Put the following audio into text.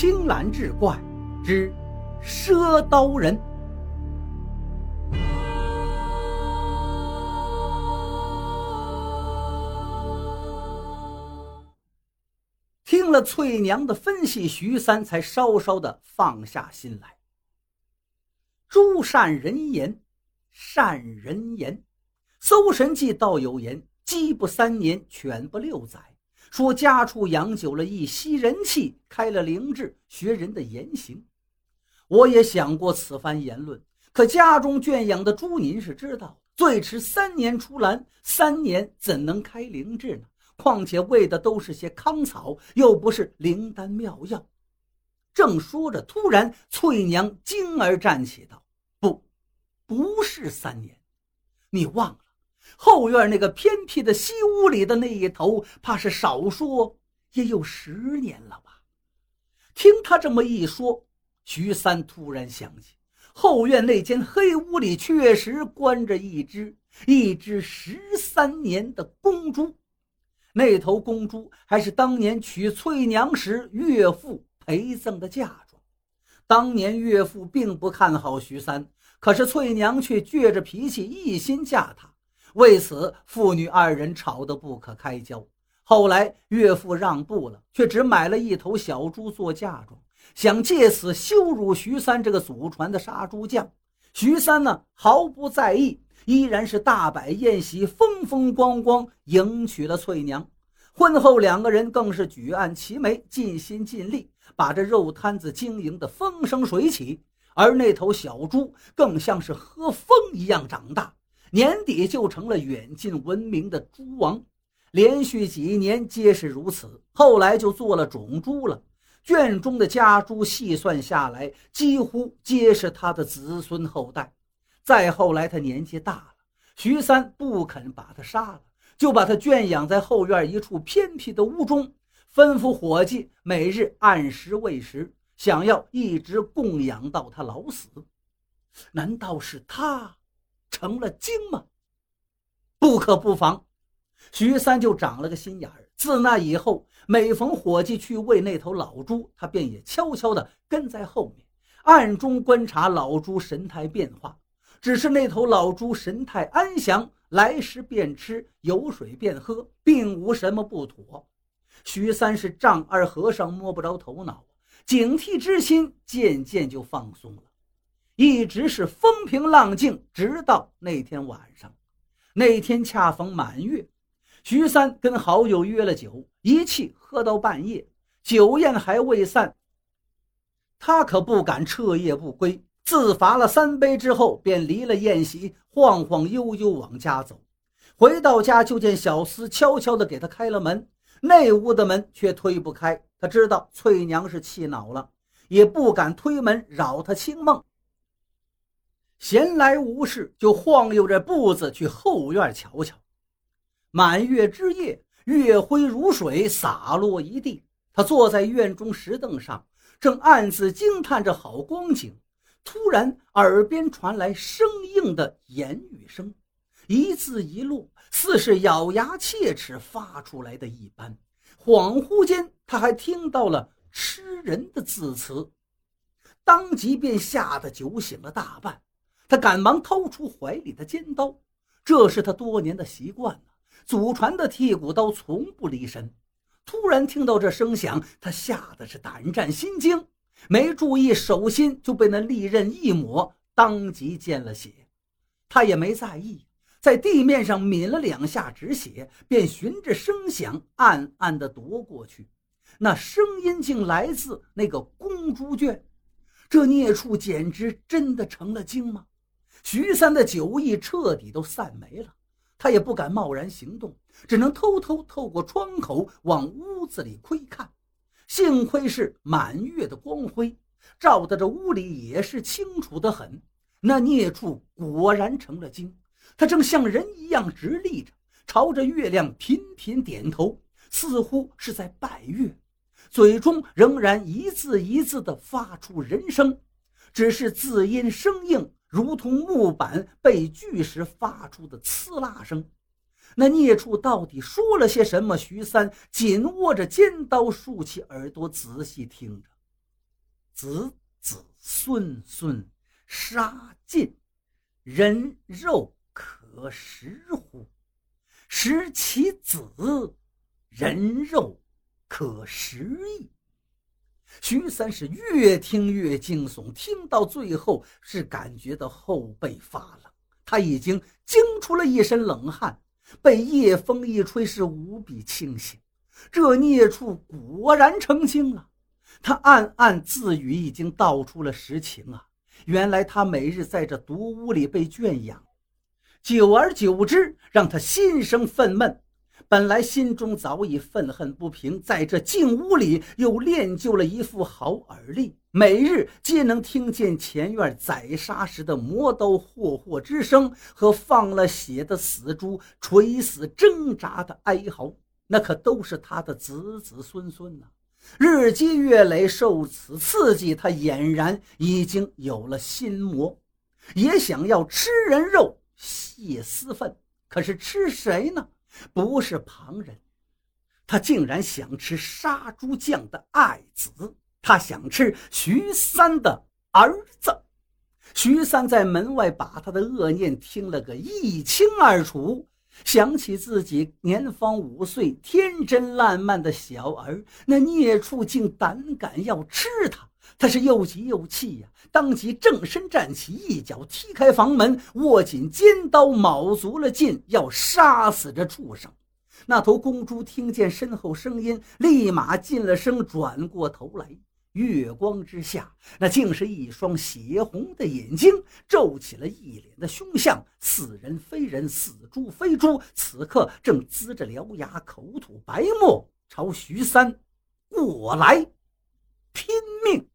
青蓝志怪之赊刀人。听了翠娘的分析，徐三才稍稍的放下心来。诸善人言，善人言，《搜神记》道有言：“鸡不三年，犬不六载。”说家畜养久了，易吸人气，开了灵智，学人的言行。我也想过此番言论，可家中圈养的猪，您是知道，最迟三年出栏，三年怎能开灵智呢？况且喂的都是些糠草，又不是灵丹妙药。正说着，突然翠娘惊而站起，道：“不，不是三年，你忘了。”后院那个偏僻的西屋里的那一头，怕是少说也有十年了吧？听他这么一说，徐三突然想起，后院那间黑屋里确实关着一只一只十三年的公猪，那头公猪还是当年娶翠娘时岳父陪赠的嫁妆。当年岳父并不看好徐三，可是翠娘却倔着脾气，一心嫁他。为此，父女二人吵得不可开交。后来岳父让步了，却只买了一头小猪做嫁妆，想借此羞辱徐三这个祖传的杀猪匠。徐三呢，毫不在意，依然是大摆宴席，风风光光迎娶了翠娘。婚后，两个人更是举案齐眉，尽心尽力，把这肉摊子经营得风生水起。而那头小猪，更像是喝风一样长大。年底就成了远近闻名的猪王，连续几年皆是如此。后来就做了种猪了。圈中的家猪细算下来，几乎皆是他的子孙后代。再后来，他年纪大了，徐三不肯把他杀了，就把他圈养在后院一处偏僻的屋中，吩咐伙计每日按时喂食，想要一直供养到他老死。难道是他？成了精吗？不可不防，徐三就长了个心眼儿。自那以后，每逢伙计去喂那头老猪，他便也悄悄地跟在后面，暗中观察老猪神态变化。只是那头老猪神态安详，来时便吃，有水便喝，并无什么不妥。徐三是丈二和尚摸不着头脑，警惕之心渐渐就放松了。一直是风平浪静，直到那天晚上。那天恰逢满月，徐三跟好友约了酒，一气喝到半夜，酒宴还未散。他可不敢彻夜不归，自罚了三杯之后，便离了宴席，晃晃悠悠往家走。回到家，就见小厮悄悄地给他开了门，内屋的门却推不开。他知道翠娘是气恼了，也不敢推门扰她清梦。闲来无事，就晃悠着步子去后院瞧瞧。满月之夜，月辉如水洒落一地。他坐在院中石凳上，正暗自惊叹着好光景。突然，耳边传来生硬的言语声，一字一落，似是咬牙切齿发出来的一般。恍惚间，他还听到了吃人的字词，当即便吓得酒醒了大半。他赶忙掏出怀里的尖刀，这是他多年的习惯了祖传的剔骨刀从不离身。突然听到这声响，他吓得是胆战心惊，没注意手心就被那利刃一抹，当即见了血。他也没在意，在地面上抿了两下止血，便循着声响暗暗地踱过去。那声音竟来自那个公猪圈，这孽畜简直真的成了精吗？徐三的酒意彻底都散没了，他也不敢贸然行动，只能偷偷透过窗口往屋子里窥看。幸亏是满月的光辉，照得这屋里也是清楚的很。那孽畜果然成了精，他正像人一样直立着，朝着月亮频频点头，似乎是在拜月，嘴中仍然一字一字地发出人声，只是字音生硬。如同木板被锯时发出的刺啦声，那孽畜到底说了些什么？徐三紧握着尖刀，竖起耳朵仔细听着。子子孙孙杀尽，人肉可食乎？食其子，人肉可食矣。徐三是越听越惊悚，听到最后是感觉到后背发冷，他已经惊出了一身冷汗，被夜风一吹是无比清醒。这孽畜果然成精了，他暗暗自语，已经道出了实情啊！原来他每日在这毒屋里被圈养，久而久之，让他心生愤懑。本来心中早已愤恨不平，在这静屋里又练就了一副好耳力，每日皆能听见前院宰杀时的磨刀霍霍之声和放了血的死猪垂死挣扎的哀嚎。那可都是他的子子孙孙呐！日积月累，受此刺激，他俨然已经有了心魔，也想要吃人肉泄私愤。可是吃谁呢？不是旁人，他竟然想吃杀猪匠的爱子，他想吃徐三的儿子。徐三在门外把他的恶念听了个一清二楚，想起自己年方五岁、天真烂漫的小儿，那孽畜竟胆敢要吃他，他是又急又气呀！当即正身站起，一脚踢开房门，握紧尖刀，卯足了劲要杀死这畜生。那头公猪听见身后声音，立马进了声，转过头来。月光之下，那竟是一双血红的眼睛，皱起了一脸的凶相，似人非人，似猪非猪。此刻正龇着獠牙，口吐白沫，朝徐三过来拼命。